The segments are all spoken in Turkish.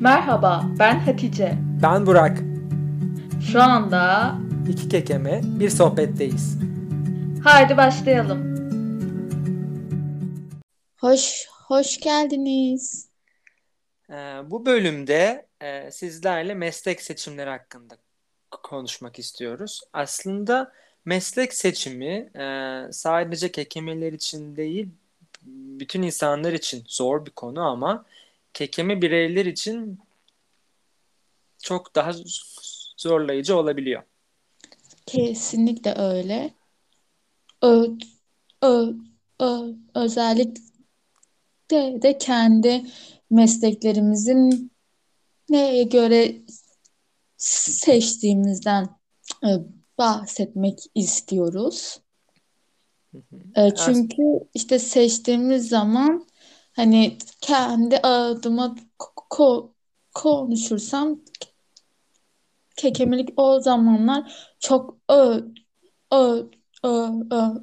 Merhaba, ben Hatice. Ben Burak. Şu anda İki kekeme bir sohbetteyiz. haydi başlayalım. Hoş, hoş geldiniz. Ee, bu bölümde e, sizlerle meslek seçimleri hakkında konuşmak istiyoruz. Aslında meslek seçimi e, sadece kekemeler için değil, bütün insanlar için zor bir konu ama kekeme bireyler için çok daha zorlayıcı olabiliyor. Kesinlikle öyle. Ö, ö, ö, özellikle de kendi mesleklerimizin neye göre seçtiğimizden e, bahsetmek istiyoruz. E, Çünkü işte seçtiğimiz zaman hani kendi adıma ko- konuşursam kekemelik o zamanlar çok ö, ö, ö, ö,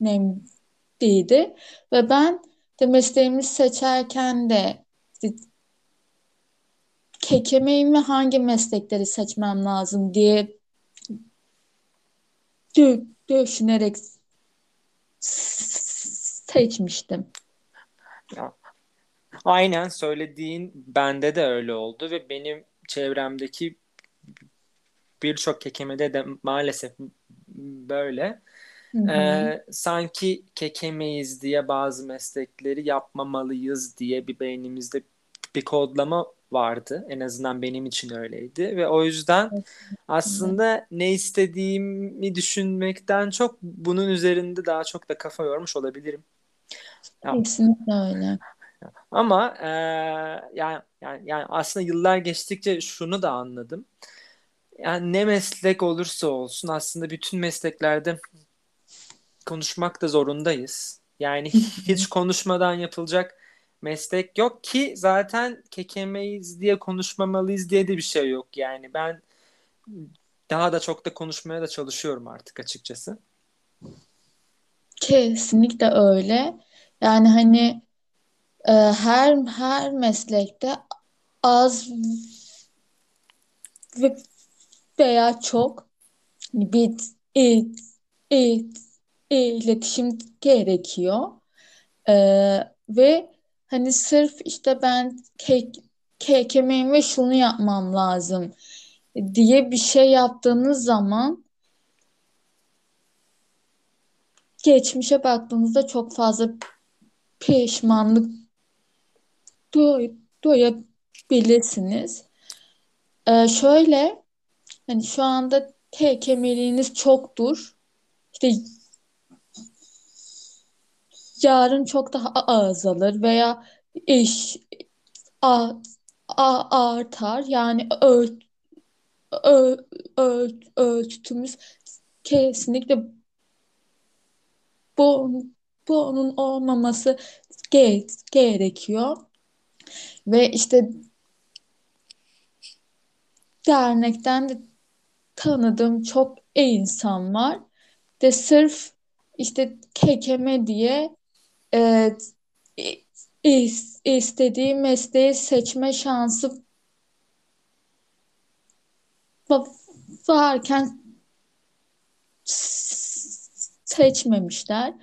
önemliydi ve ben de mesleğimi seçerken de işte kekemeyi mi hangi meslekleri seçmem lazım diye dü- düşünerek seçmiştim. Aynen söylediğin bende de öyle oldu ve benim çevremdeki birçok kekemede de maalesef böyle. Hı hı. Ee, sanki kekemeyiz diye bazı meslekleri yapmamalıyız diye bir beynimizde bir kodlama vardı. En azından benim için öyleydi ve o yüzden aslında ne istediğimi düşünmekten çok bunun üzerinde daha çok da kafa yormuş olabilirim. Ya, Kesinlikle öyle. ama e, yani, yani yani aslında yıllar geçtikçe şunu da anladım. Yani ne meslek olursa olsun aslında bütün mesleklerde konuşmak da zorundayız. Yani hiç konuşmadan yapılacak meslek yok ki zaten kekemeyiz diye konuşmamalıyız diye de bir şey yok. Yani ben daha da çok da konuşmaya da çalışıyorum artık açıkçası. Kesinlikle öyle. Yani hani e, her her meslekte az ve- veya çok bir il- il- iletişim gerekiyor. E, ve hani sırf işte ben ke kekemeğim ve şunu yapmam lazım diye bir şey yaptığınız zaman geçmişe baktığınızda çok fazla pişmanlık duy- duyabilirsiniz. Ee, şöyle hani şu anda kekemeliğiniz çoktur. İşte yarın çok daha azalır veya iş a, a- artar. Yani öl, öl, öl, ölçütümüz kesinlikle bu bunun olmaması ge- gerekiyor. Ve işte dernekten de tanıdığım çok iyi insan var. De sırf işte kekeme diye e, is- istediği mesleği seçme şansı va- varken seçmemişler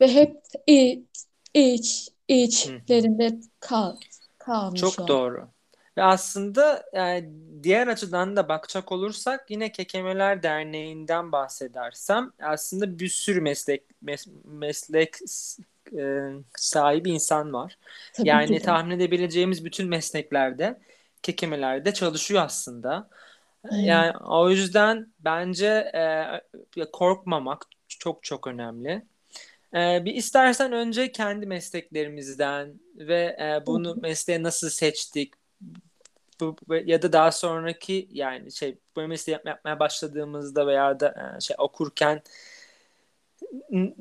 ve hep iç, iç içlerinde kal, kalmış o. Çok doğru. Ve aslında yani diğer açıdan da bakacak olursak yine Kekemeler Derneği'nden bahsedersem aslında bir sürü meslek mes- meslek e, sahibi insan var. Tabii Yani ki tahmin edebileceğimiz bütün mesleklerde kekemelerde çalışıyor aslında. Aynen. Yani o yüzden bence e, korkmamak çok çok önemli. E, bir istersen önce kendi mesleklerimizden ve e, bunu mesleğe nasıl seçtik bu, ya da daha sonraki yani şey bu mesleği yap- yapmaya başladığımızda veya da e, şey okurken n-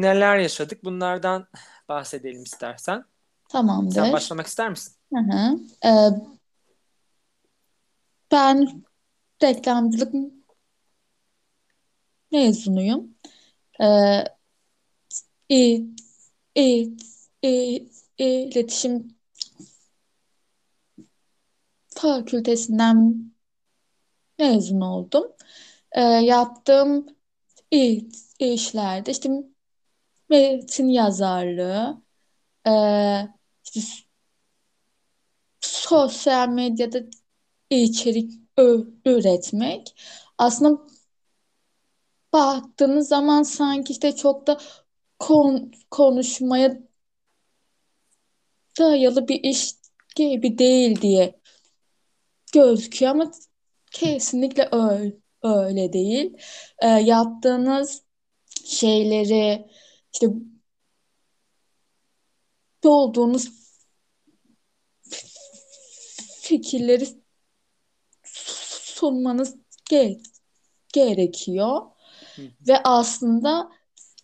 neler yaşadık bunlardan bahsedelim istersen. Sen Tamamdır. başlamak ister misin? Hı hı. Ee, ben reklamcılık mezunuyum. Ee, i, i, i, iletişim fakültesinden mezun oldum. Ee, yaptığım i- işlerde işte metin yazarlığı, e, işte sosyal medyada içerik üretmek. Aslında baktığınız zaman sanki işte çok da kon- konuşmaya dayalı bir iş gibi değil diye gözüküyor ama kesinlikle öyle, öyle değil. Ee, yaptığınız şeyleri işte olduğunuz fikirleri sunmanız ge- gerekiyor Hı hı. ve aslında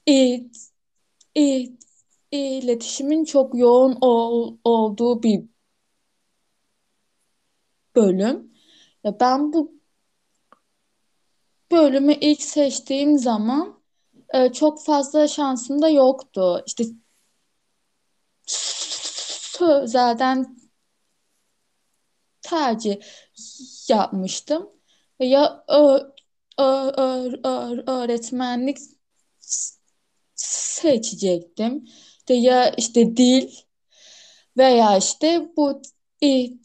i- i- iletişimin çok yoğun ol- olduğu bir bölüm. Ya ben bu bölümü ilk seçtiğim zaman e, çok fazla şansım da yoktu. İşte sözelden tercih yapmıştım. Ya ö- ö- ö- ö- öğretmenlik seçecektim. İşte ya işte dil veya işte bu i-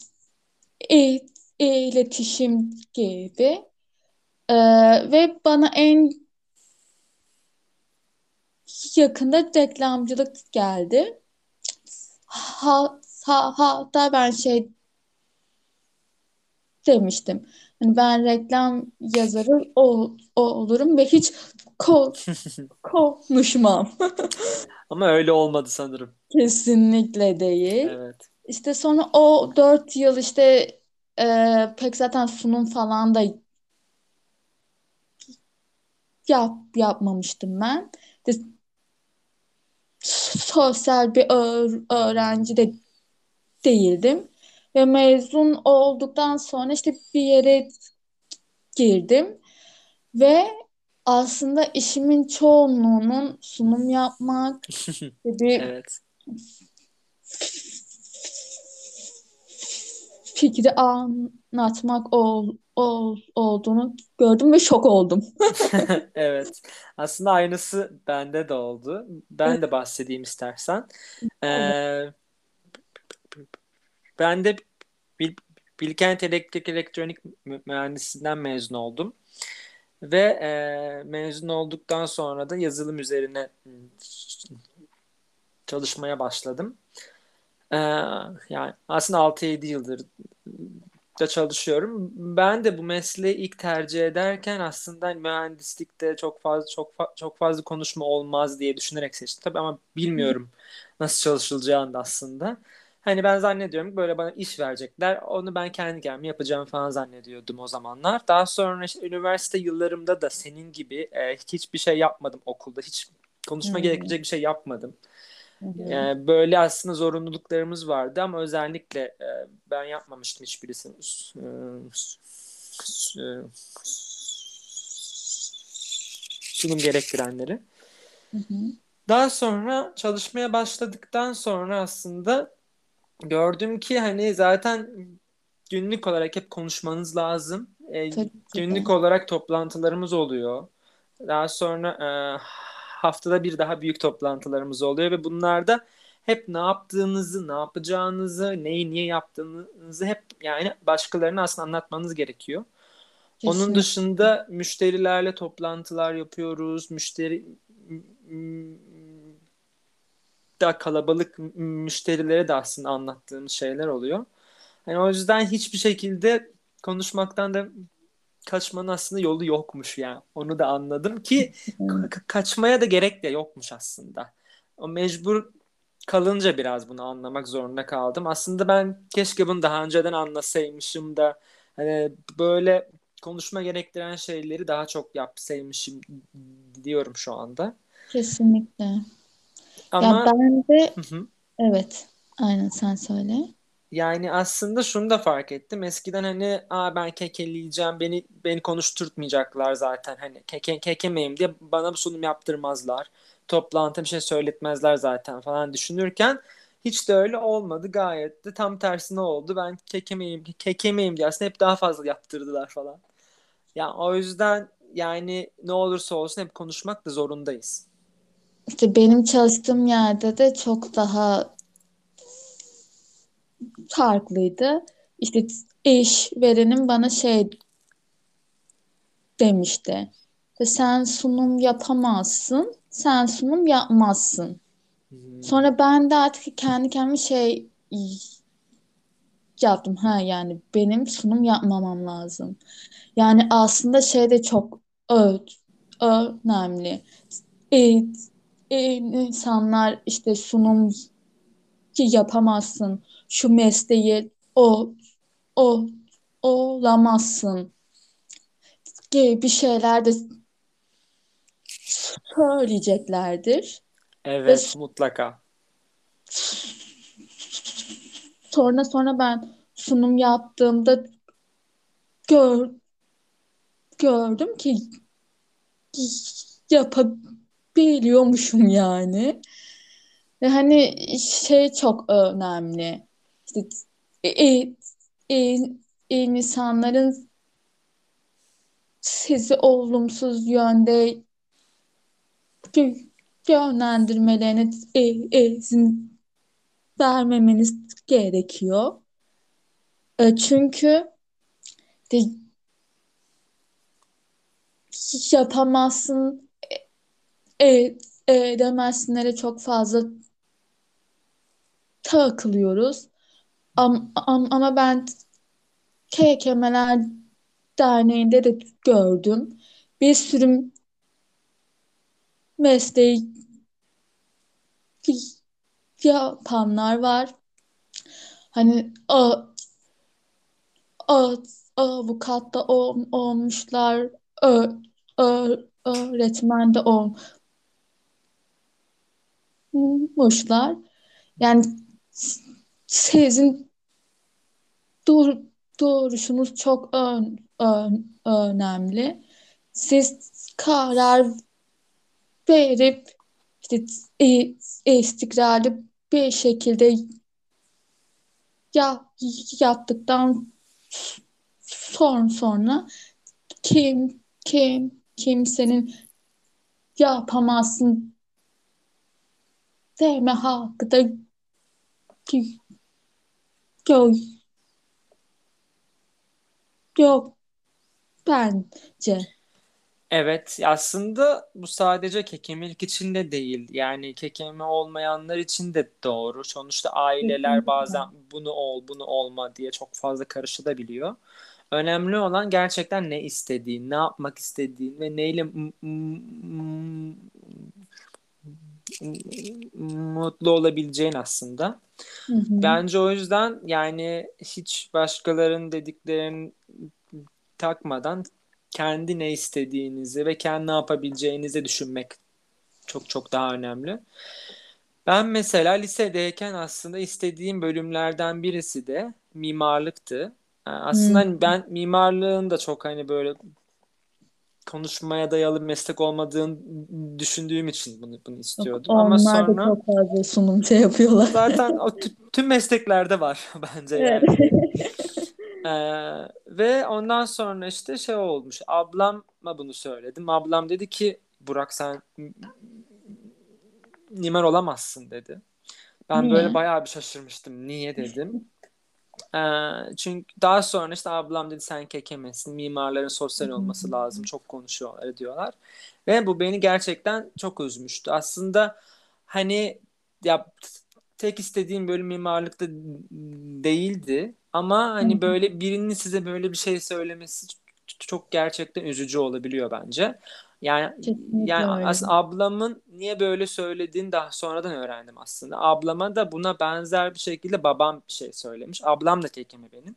i- iletişim gibi. Ee, ve bana en yakında reklamcılık geldi. Ha, ha, hatta ben şey demiştim. Hani ben reklam yazarı ol- olurum ve hiç ko konuşmam. Ama öyle olmadı sanırım. Kesinlikle değil. Evet. İşte sonra o dört yıl işte e, pek zaten sunum falan da yap yapmamıştım ben. İşte sosyal bir öğ- öğrenci de değildim. Ve mezun olduktan sonra işte bir yere girdim ve aslında işimin çoğunluğunun sunum yapmak, bir Evet. fikri anlatmak ol, ol, olduğunu gördüm ve şok oldum. Evet. Aslında aynısı bende de oldu. Ben de bahsedeyim istersen. Ee, ben de Bil- Bilkent Elektrik Elektronik Mü- Mühendisliğinden mezun oldum. Ve e, mezun olduktan sonra da yazılım üzerine çalışmaya başladım. Ee, yani aslında 6-7 yıldır da çalışıyorum. Ben de bu mesleği ilk tercih ederken aslında mühendislikte çok fazla çok fa- çok fazla konuşma olmaz diye düşünerek seçtim. Tabii ama bilmiyorum nasıl çalışılacağını da aslında. Hani ben zannediyorum böyle bana iş verecekler. Onu ben kendi kendime yapacağım falan zannediyordum o zamanlar. Daha sonra işte üniversite yıllarımda da senin gibi e, hiçbir şey yapmadım okulda. Hiç konuşma Hı. gerektirecek bir şey yapmadım. Hı. Yani böyle aslında zorunluluklarımız vardı ama özellikle e, ben yapmamıştım hiçbirisini. E, e, sunum gerektirenleri. Hı hı. Daha sonra çalışmaya başladıktan sonra aslında gördüm ki hani zaten günlük olarak hep konuşmanız lazım. E, Tabii ki de. günlük olarak toplantılarımız oluyor. Daha sonra e, haftada bir daha büyük toplantılarımız oluyor ve bunlarda hep ne yaptığınızı, ne yapacağınızı, neyi niye yaptığınızı hep yani başkalarına aslında anlatmanız gerekiyor. Onun Kesinlikle. dışında müşterilerle toplantılar yapıyoruz. Müşteri m- da kalabalık müşterilere de aslında anlattığımız şeyler oluyor. Yani o yüzden hiçbir şekilde konuşmaktan da kaçmanın aslında yolu yokmuş yani. Onu da anladım ki ka- kaçmaya da gerek de yokmuş aslında. O mecbur kalınca biraz bunu anlamak zorunda kaldım. Aslında ben keşke bunu daha önceden anlasaymışım da hani böyle konuşma gerektiren şeyleri daha çok yapsaymışım diyorum şu anda. Kesinlikle. Ya Ama ben de Hı hı. evet. Aynen sen söyle. Yani aslında şunu da fark ettim. Eskiden hani Aa, ben kekeleyeceğim beni beni konuşturtmayacaklar zaten. Hani keke, kekemeyim diye bana bir sunum yaptırmazlar. Toplantı bir şey söyletmezler zaten falan düşünürken hiç de öyle olmadı gayet de tam tersine oldu. Ben kekemeyim, kekemeyim diye aslında hep daha fazla yaptırdılar falan. Yani o yüzden yani ne olursa olsun hep konuşmak da zorundayız. İşte benim çalıştığım yerde de çok daha farklıydı. İşte işverenim bana şey demişti. Sen sunum yapamazsın, sen sunum yapmazsın. Hmm. Sonra ben de artık kendi kendime şey yaptım. Ha yani benim sunum yapmamam lazım. Yani aslında şey de çok önemli. E, e, insanlar işte sunum yapamazsın. Şu mesleği o o olamazsın gibi bir şeyler de söyleyeceklerdir. Ve Evet, mutlaka. sonra sonra ben sunum yaptığımda gör, gördüm ki yapabiliyormuşum yani. Ve hani şey çok önemli. İşte e, e, e, insanların sizi olumsuz yönde yönlendirmelerine e, izin vermemeniz gerekiyor. E, çünkü de, yapamazsın e, e, edemezsinlere çok fazla takılıyoruz. Am, am, ama ben KKM'ler Derneği'nde de gördüm. Bir sürü mesleği yapanlar var. Hani a, a, avukat da ol, olmuşlar, ö, ö, öğretmen de olmuşlar. Yani sizin dur, duruşunuz çok ön, ön, önemli. Siz karar verip işte istikrarlı bir şekilde ya yaptıktan sonra sonra kim kim kimsenin yapamazsın deme hakkı da yok yok bence. Evet, aslında bu sadece kekemelik için de değil. Yani kekeme olmayanlar için de doğru. Sonuçta aileler bazen bunu ol, bunu olma diye çok fazla karışılabiliyor. Önemli olan gerçekten ne istediğin, ne yapmak istediğin ve neyle mutlu olabileceğin aslında. Hı hı. Bence o yüzden yani hiç başkalarının dediklerini takmadan kendi ne istediğinizi ve kendi ne yapabileceğinizi düşünmek çok çok daha önemli. Ben mesela lisedeyken aslında istediğim bölümlerden birisi de mimarlıktı. Aslında Hmm. ben mimarlığın da çok hani böyle konuşmaya dayalı meslek olmadığını düşündüğüm için bunu bunu istiyordum. Ama Onlar da sonra çok fazla sunum şey yapıyorlar. zaten o tü- tüm mesleklerde var bence Evet. yani. Ee, ve ondan sonra işte şey olmuş. Ablama bunu söyledim. Ablam dedi ki Burak sen mimar olamazsın dedi. Ben Niye? böyle bayağı bir şaşırmıştım. Niye dedim. Ee, çünkü daha sonra işte ablam dedi sen kekemesin. Mimarların sosyal olması lazım. Çok konuşuyorlar ediyorlar. Ve bu beni gerçekten çok üzmüştü. Aslında hani ya tek istediğim bölüm mimarlıkta değildi. Ama hani böyle birinin size böyle bir şey söylemesi çok gerçekten üzücü olabiliyor bence. Yani Kesinlikle yani öyle. aslında ablamın niye böyle söylediğini daha sonradan öğrendim aslında. Ablama da buna benzer bir şekilde babam bir şey söylemiş. Ablam da kekeme benim.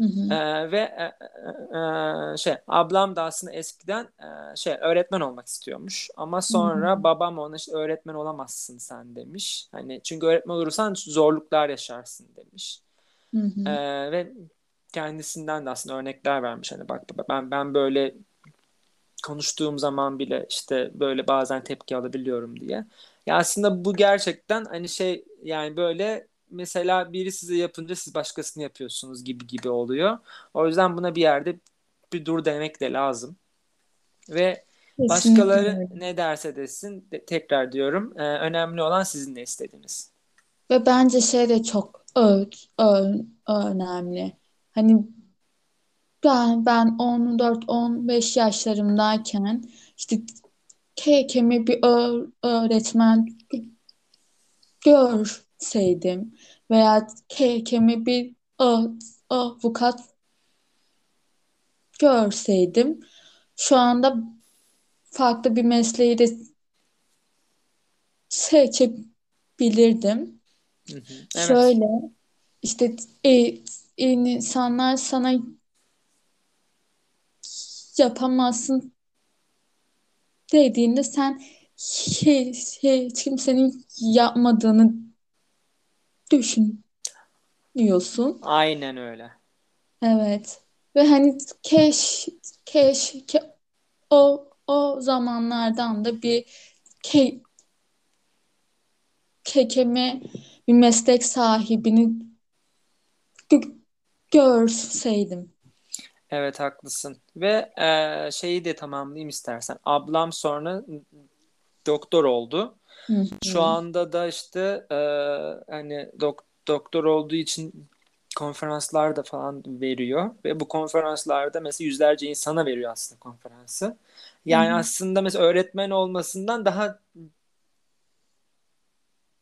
Hı hı. Ee, ve e, e, e, şey ablam da aslında eskiden e, şey öğretmen olmak istiyormuş ama sonra babam ona işte öğretmen olamazsın sen demiş. Hani çünkü öğretmen olursan zorluklar yaşarsın demiş. Hı hı. Ee, ve kendisinden de aslında örnekler vermiş. Hani bak ben ben böyle konuştuğum zaman bile işte böyle bazen tepki alabiliyorum diye. Ya aslında bu gerçekten hani şey yani böyle mesela biri size yapınca siz başkasını yapıyorsunuz gibi gibi oluyor. O yüzden buna bir yerde bir dur demek de lazım. Ve başkaları Kesinlikle. ne derse desin de- tekrar diyorum e, önemli olan sizin ne istediğiniz. Ve bence şey de çok ö- ö- önemli. Hani ben ben 14-15 yaşlarımdayken işte KKM'i bir öğretmen görseydim veya KKM'i bir avukat görseydim şu anda farklı bir mesleği de seçebilirdim. Hı hı. Evet. Şöyle işte e, insanlar sana yapamazsın dediğinde sen hiç, hiç kimsenin yapmadığını düşünüyorsun. Aynen öyle. Evet. Ve hani keş keşke o o zamanlardan da bir ke, kekeme bir meslek sahibini gö- görseydim. Evet haklısın. Ve e, şeyi de tamamlayayım istersen. Ablam sonra doktor oldu. Hı Şu anda da işte e, hani dok- doktor olduğu için konferanslar da falan veriyor ve bu konferanslarda mesela yüzlerce insana veriyor aslında konferansı. Yani hı. aslında mesela öğretmen olmasından daha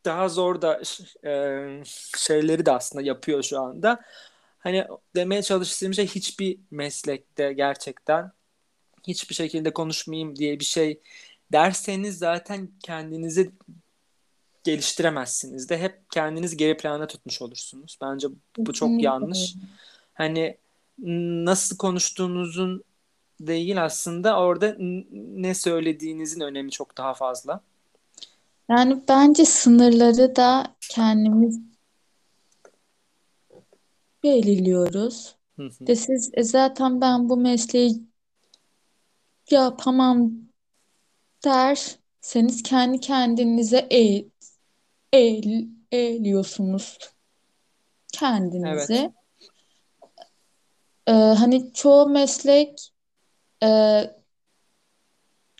daha zor da e, şeyleri de aslında yapıyor şu anda. Hani demeye çalıştığım şey hiçbir meslekte gerçekten hiçbir şekilde konuşmayayım diye bir şey derseniz zaten kendinizi geliştiremezsiniz de hep kendiniz geri plana tutmuş olursunuz. Bence bu çok yanlış. Hani nasıl konuştuğunuzun değil aslında orada ne söylediğinizin önemi çok daha fazla. Yani bence sınırları da kendimiz belirliyoruz. Hı hı. De siz "E, zaten ben bu mesleği yapamam derseniz kendi kendinize el, el, eğliyorsunuz Evet. kendinizi. Ee, hani çoğu meslek e,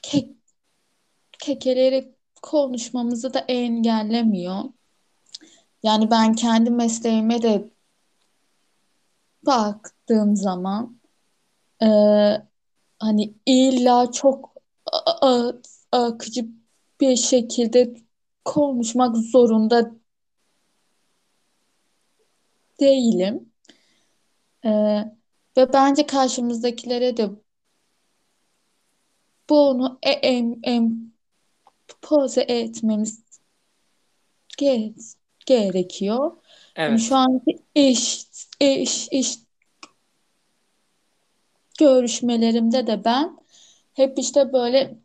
ke kekeleyerek konuşmamızı da engellemiyor. Yani ben kendi mesleğime de baktığım zaman e, hani illa çok akıcı bir şekilde konuşmak zorunda değilim. E, ve bence karşımızdakilere de bunu e- em, empoze etmemiz ge- gerekiyor. Evet. şu anki iş iş iş görüşmelerimde de ben hep işte böyle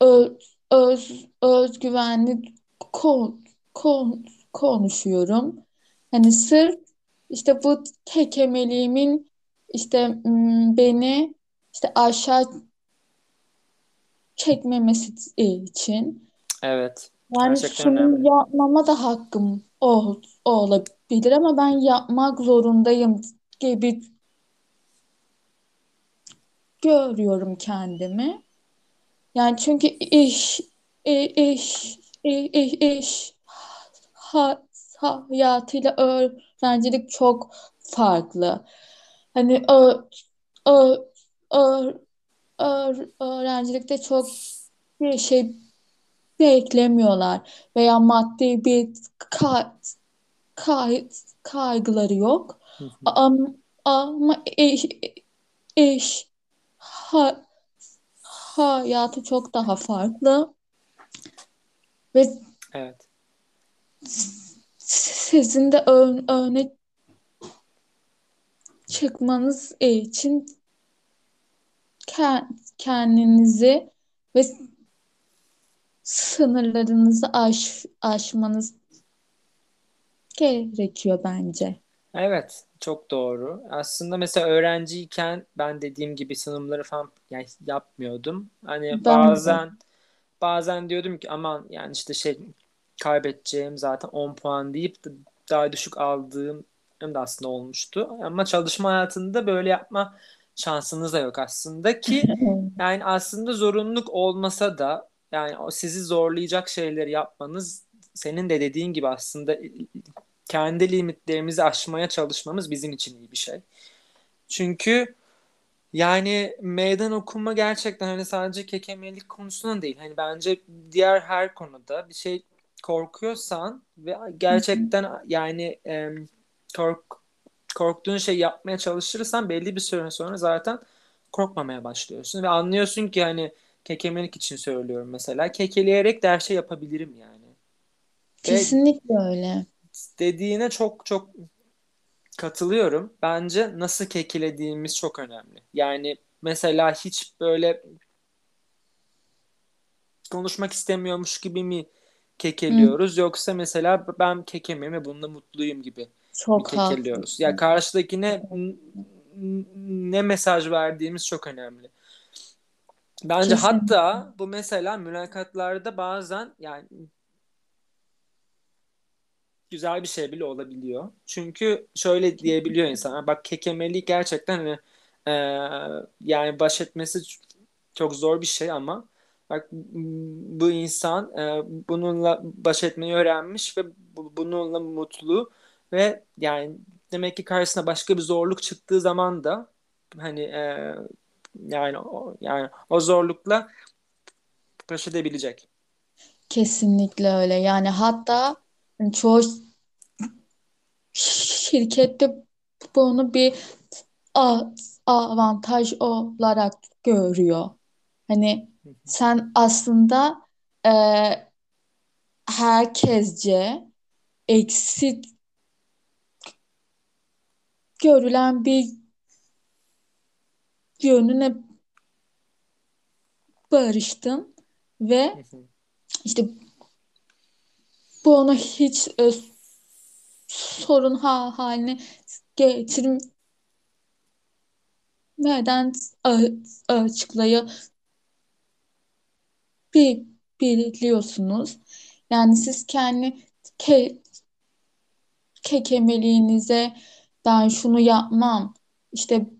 öz, öz özgüvenli kon, kon, konuşuyorum. Hani sırf işte bu kekemeliğimin işte beni işte aşağı çekmemesi için Evet. Yani Gerçekten sunum önemli. yapmama da hakkım o, o olabilir ama ben yapmak zorundayım gibi görüyorum kendimi. Yani çünkü iş i- iş i- i- iş ha- hayatıyla öğrencilik çok farklı. Hani ö, ö, ö, ö- öğrencilikte çok bir şey beklemiyorlar veya maddi bir kay, kay, kaygıları yok. Hı hı. Ama, ama iş, iş ha- hayatı çok daha farklı ve Evet. sizin de ön, öne çıkmanız için ke- kendinizi ve sınırlarınızı aş, aşmanız gerekiyor bence. Evet. Çok doğru. Aslında mesela öğrenciyken ben dediğim gibi sunumları falan yani yapmıyordum. Hani Ben de. bazen bazen diyordum ki aman yani işte şey kaybedeceğim zaten 10 puan deyip de daha düşük aldığım da aslında olmuştu. Ama çalışma hayatında böyle yapma şansınız da yok aslında ki yani aslında zorunluluk olmasa da yani o sizi zorlayacak şeyleri yapmanız senin de dediğin gibi aslında kendi limitlerimizi aşmaya çalışmamız bizim için iyi bir şey. Çünkü yani meydan okuma gerçekten hani sadece kekemelik konusunda değil. Hani bence diğer her konuda bir şey korkuyorsan ve gerçekten yani e, kork, korktuğun şey yapmaya çalışırsan belli bir süre sonra zaten korkmamaya başlıyorsun ve anlıyorsun ki hani kekemelik için söylüyorum mesela kekeleyerek de her şey yapabilirim yani. Ve Kesinlikle öyle. dediğine çok çok katılıyorum. Bence nasıl kekelediğimiz çok önemli. Yani mesela hiç böyle konuşmak istemiyormuş gibi mi Hı, kekeliyoruz yoksa mesela ben kekemeyim ve bununla mutluyum gibi mi çok kekeliyoruz? Ya haklısın. karşıdakine n- n- ne mesaj verdiğimiz çok önemli. Bence Kesinlikle. hatta bu mesela mülakatlarda bazen yani güzel bir şey bile olabiliyor. Çünkü şöyle diyebiliyor insanlar. Bak kekemeliği gerçekten hani e, yani baş etmesi çok zor bir şey ama bak bu insan e, bununla baş etmeyi öğrenmiş ve bu- bununla mutlu ve yani demek ki karşısına başka bir zorluk çıktığı zaman da hani e, yani o, yani o zorlukla baş edebilecek. Kesinlikle öyle. Yani hatta çoğu şirkette bunu bir avantaj olarak görüyor. Hani sen aslında e, herkesce eksik görülen bir yönüne barıştın ve işte bunu hiç e, sorun ha haline getirmeden a- açıklayabiliyorsunuz. Yani siz kendi ke kekemeliğinize ben şunu yapmam, işte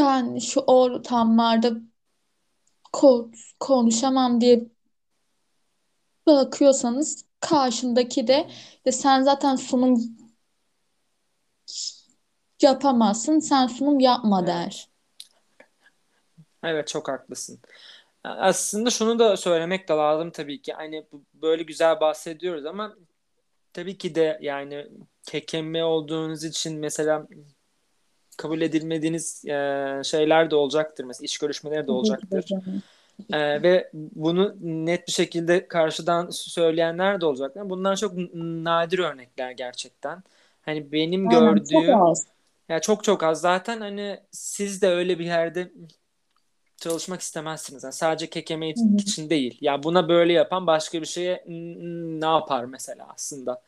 ben şu ortamlarda ko- konuşamam diye bakıyorsanız karşındaki de de sen zaten sunum yapamazsın, sen sunum yapma der. Evet çok haklısın. Aslında şunu da söylemek de lazım tabii ki. Hani böyle güzel bahsediyoruz ama tabii ki de yani kekeme olduğunuz için mesela kabul edilmediğiniz e, şeyler de olacaktır. Mesela iş görüşmeleri de olacaktır. E, ve bunu net bir şekilde karşıdan söyleyenler de olacaktır. Bunlar çok nadir örnekler gerçekten. Hani benim Aynen çok gördüğüm az. ya çok çok az. Zaten hani siz de öyle bir yerde çalışmak istemezsiniz. Yani sadece kekeme hı. için değil. Ya buna böyle yapan başka bir şeye ne yapar mesela aslında?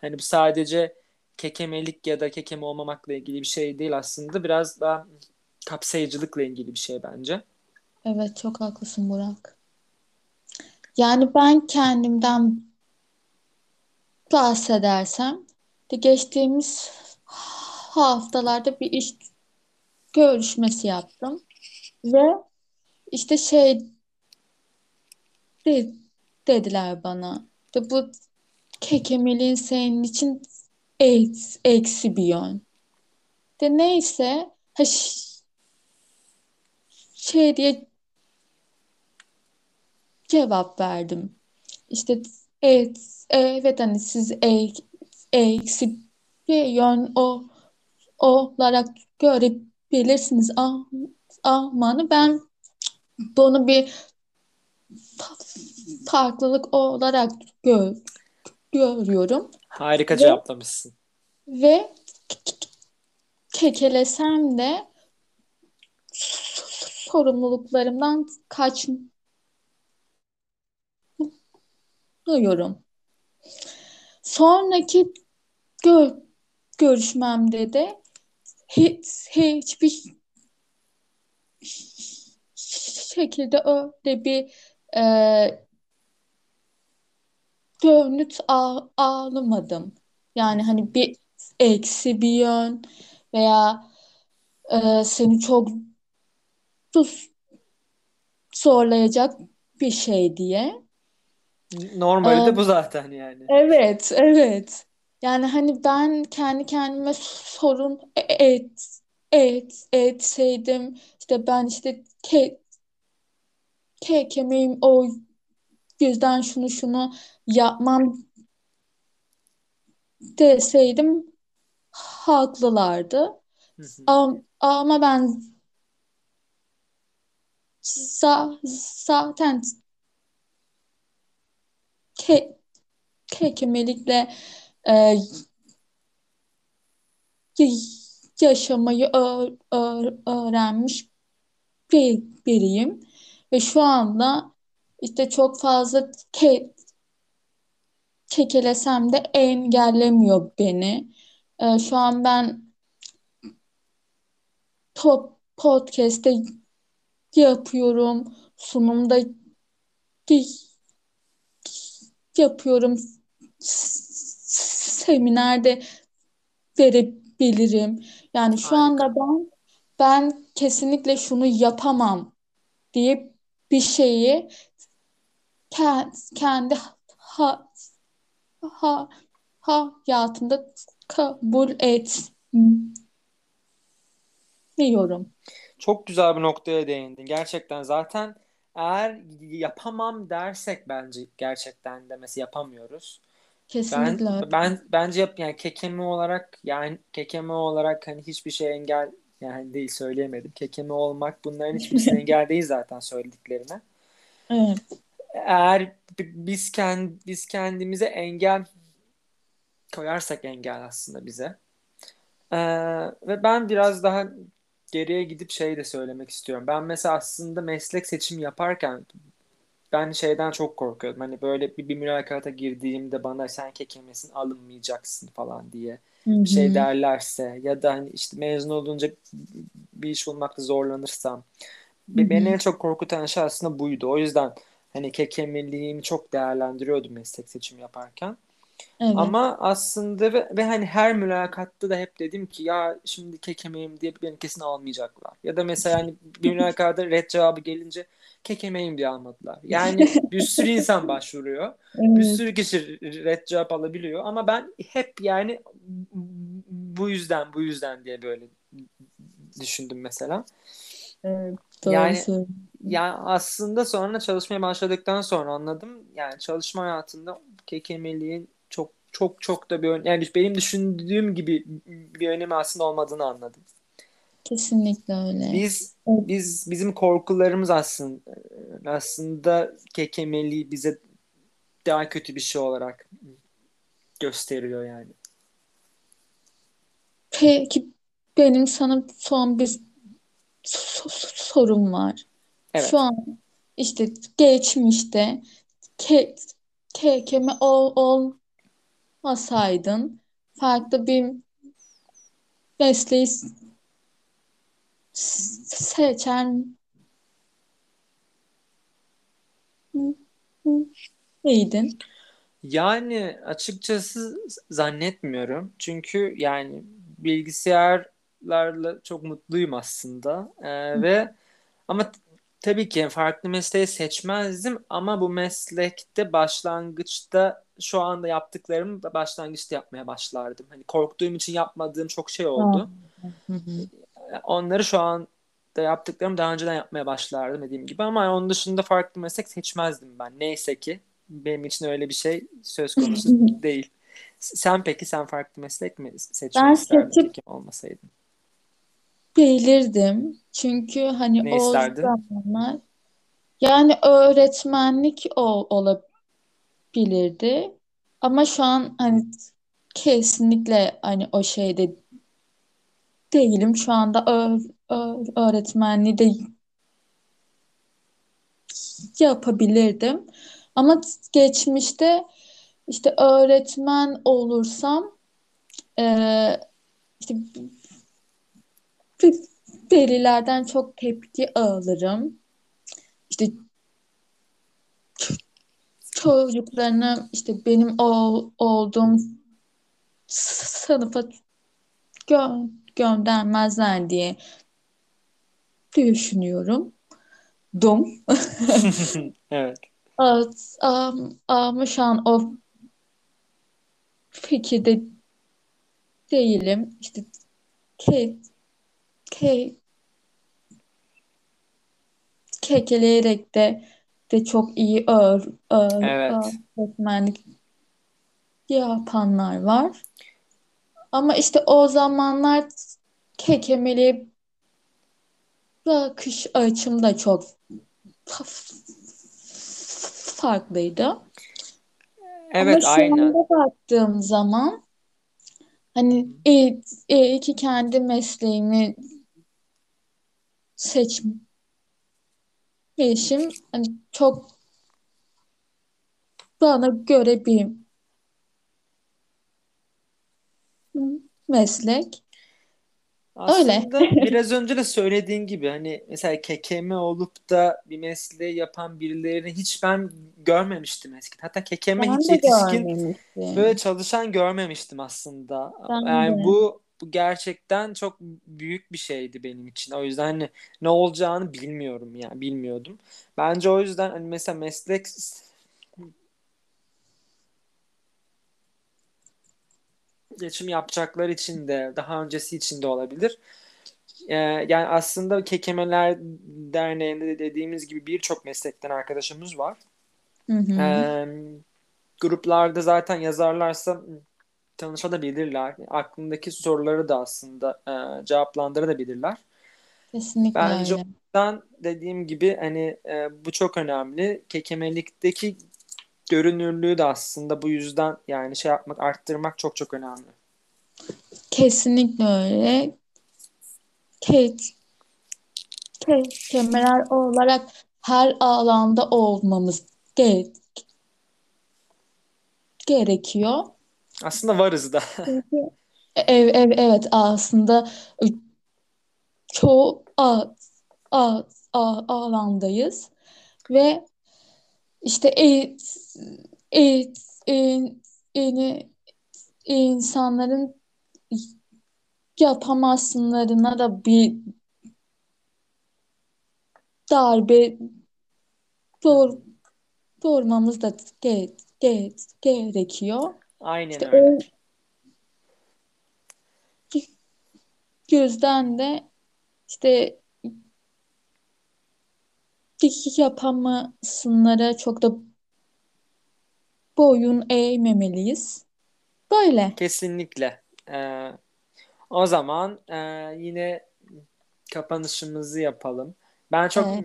Hani bu sadece kekemelik ya da kekeme olmamakla ilgili bir şey değil aslında. Biraz daha kapsayıcılıkla ilgili bir şey bence. Evet çok haklısın Burak. Yani ben kendimden bahsedersem de geçtiğimiz haftalarda bir iş görüşmesi yaptım ve işte şey de- dediler bana de bu kekemeliğin senin için eks- eksi bir yön. De neyse ha, şey diye cevap verdim. İşte evet, evet hani siz ek, eksi bir yön o olarak görebilirsiniz. Ah, aman ben bunu bir farklılık olarak gö- görüyorum Harika ve cevaplamışsın. ve kekelesem de sorumluluklarımdan kaçmıyorum. Sonraki gör, görüşmemde de hiç, hiçbir şekilde öyle bir e, dönüt al, almadım. Yani hani bir eksi bir yön veya e, seni çok zorlayacak bir şey diye. Normali de Ee, bu zaten yani. evet, evet. Yani hani ben kendi kendime sorun et, et, etseydim işte ben işte ke, ke kemiğim o yüzden şunu şunu yapmam deseydim haklılardı. Hı hı. Am- Ama ben za- zaten ke, kekemelikle e, yaşamayı öğrenmiş bir biriyim. Ve şu anda işte çok fazla ke kekelesem de engellemiyor beni. E, şu an ben top podcast'te yapıyorum, sunumda yapıyorum, seminerde verebilirim. Yani şu Harika. anda ben ben kesinlikle şunu yapamam diye bir şeyi ke- kendi ha, ha, hayatımda kabul etmiyorum. Çok güzel bir noktaya değindin. Gerçekten zaten eğer yapamam dersek bence gerçekten de mesela yapamıyoruz. Ben Kesinlikle öyle. ben bence yap yani kekeme olarak yani kekeme olarak hani hiçbir şey engel yani değil söyleyemedim. Kekeme olmak bunların hiçbirisine engel değil zaten söylediklerine. Evet. Eğer bi- biz kend, biz kendimize engel koyarsak engel aslında bize. Ee, ve ben biraz daha geriye gidip şey de söylemek istiyorum. Ben mesela aslında meslek seçimi yaparken ben şeyden çok korkuyordum. Hani böyle bir, bir mülakata girdiğimde bana sen kekemesin alınmayacaksın falan diye bir şey derlerse ya da hani işte mezun olunca bir iş bulmakta zorlanırsam Hı Be- Beni en çok korkutan şey aslında buydu. O yüzden hani kekemeliğimi çok değerlendiriyordum meslek seçimi yaparken. Evet. Ama aslında ve, ve hani her mülakatta da hep dedim ki ya şimdi kekemeyim diye beni kesin almayacaklar. Ya da mesela hani bir mülakata red cevabı gelince kekemeyim diye almadılar. Yani bir sürü insan başvuruyor. Bir Evet. sürü kişi red cevap alabiliyor. Ama ben hep yani bu yüzden bu yüzden diye böyle düşündüm mesela. Evet. Doğru Yani. Yani aslında sonra çalışmaya başladıktan sonra anladım. Yani çalışma hayatında kekemeliğin çok çok çok da bir ön- yani benim düşündüğüm gibi bir önemi aslında olmadığını anladım. Kesinlikle öyle. Biz biz bizim korkularımız aslında aslında kekemeliği bize daha kötü bir şey olarak gösteriyor yani. Peki benim sana son bir so- so- sorum var. Evet. Şu an işte geçmişte ke kekeme ol olmasaydın farklı bir mesleği s- seçer miydin? Yani açıkçası zannetmiyorum. Çünkü yani bilgisayarlarla çok mutluyum aslında. Ee, ve ama tabii ki farklı mesleği seçmezdim ama bu meslekte başlangıçta şu anda yaptıklarımı da başlangıçta yapmaya başlardım. Hani korktuğum için yapmadığım çok şey oldu. hı. Onları şu anda yaptıklarımı daha önceden yapmaya başlardım dediğim gibi ama onun dışında farklı meslek seçmezdim ben. Neyse ki benim için öyle bir şey söz konusu değil. Sen peki sen farklı meslek mi seçmeyi Ben isterdin seçip olmasaydın? Belirdim. Çünkü hani Ne o isterdin? zamanlar yani öğretmenlik o olabilirdi. Ama şu an hani kesinlikle hani o şeyde değilim. Şu anda ö- ö- öğretmenliği de yapabilirdim. Ama geçmişte işte öğretmen olursam Ee, işte velilerden çok tepki alırım. İşte çocuklarını işte benim ol, olduğum sınıfa gö göndermezler diye düşünüyorum. Dum. Evet. Evet, am- ama şu an o fikirde değilim. İşte ke, ke, kekeleyerek de de çok iyi ör, ör, Evet. öğretmenlik yapanlar var. Ama işte o zamanlar kekemeliğe bakış açım da çok fa- farklıydı. Ama Evet şu aynen. anda baktığım zaman hani iyi, iyi ki kendi mesleğimi seçmişim. Hani çok bana göre bir meslek. Öyle. Aslında biraz önce de söylediğin gibi hani mesela kekeme olup da bir mesleği yapan birilerini hiç ben görmemiştim eskiden. Hatta kekeme Ben hiç yetişkin böyle çalışan görmemiştim aslında. Ben Yani de. bu bu gerçekten çok büyük bir şeydi benim için. O yüzden hani ne olacağını bilmiyorum yani bilmiyordum. Bence o yüzden hani mesela meslek geçim yapacaklar için de daha öncesi için de olabilir. Ee, yani aslında Kekemeler Derneği'nde de dediğimiz gibi birçok meslekten arkadaşımız var. Hı hı. Ee, gruplarda zaten yazarlarsa tanışabilirler. Aklındaki soruları da aslında e, cevaplandırabilirler. Kesinlikle Bence öyle. ondan dediğim gibi hani e, bu çok önemli. Kekemelikteki görünürlüğü de aslında bu yüzden yani şey yapmak, arttırmak çok çok önemli. Kesinlikle öyle. Ke kemeler olarak her alanda olmamız ge- gerekiyor. Aslında varız da. Ev, ev, evet aslında çoğu a, a, a, alandayız ve işte e, e, e, e, insanların yapamazsınlarına da bir darbe doğur, doğurmamız da ge, ge, gerekiyor. Aynen İşte öyle. o yüzden de işte yapamasınlara çok da boyun eğmemeliyiz. Böyle. Kesinlikle. Ee, o zaman e, yine kapanışımızı yapalım. Ben çok Evet.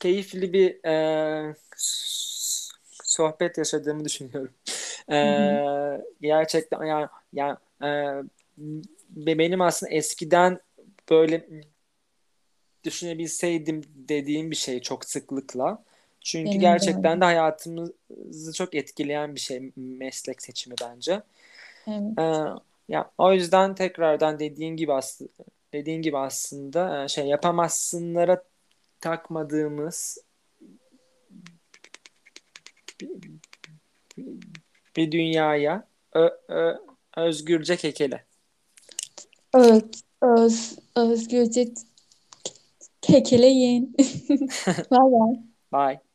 keyifli bir e, sohbet yaşadığımı düşünüyorum. Ee, gerçekten yani, yani e, be- benim aslında eskiden böyle düşünebilseydim dediğim bir şey çok sıklıkla. Çünkü Benim de gerçekten de hayatımızı çok etkileyen bir şey meslek seçimi bence. Evet. Ee, ya o yüzden tekrardan dediğin gibi aslında dediğin gibi aslında e, şey yapamazsınlara takmadığımız bir, dünyaya ö, ö, özgürce kekele. Evet. Öz, özgürce kekeleyin. Bay bay. Bye.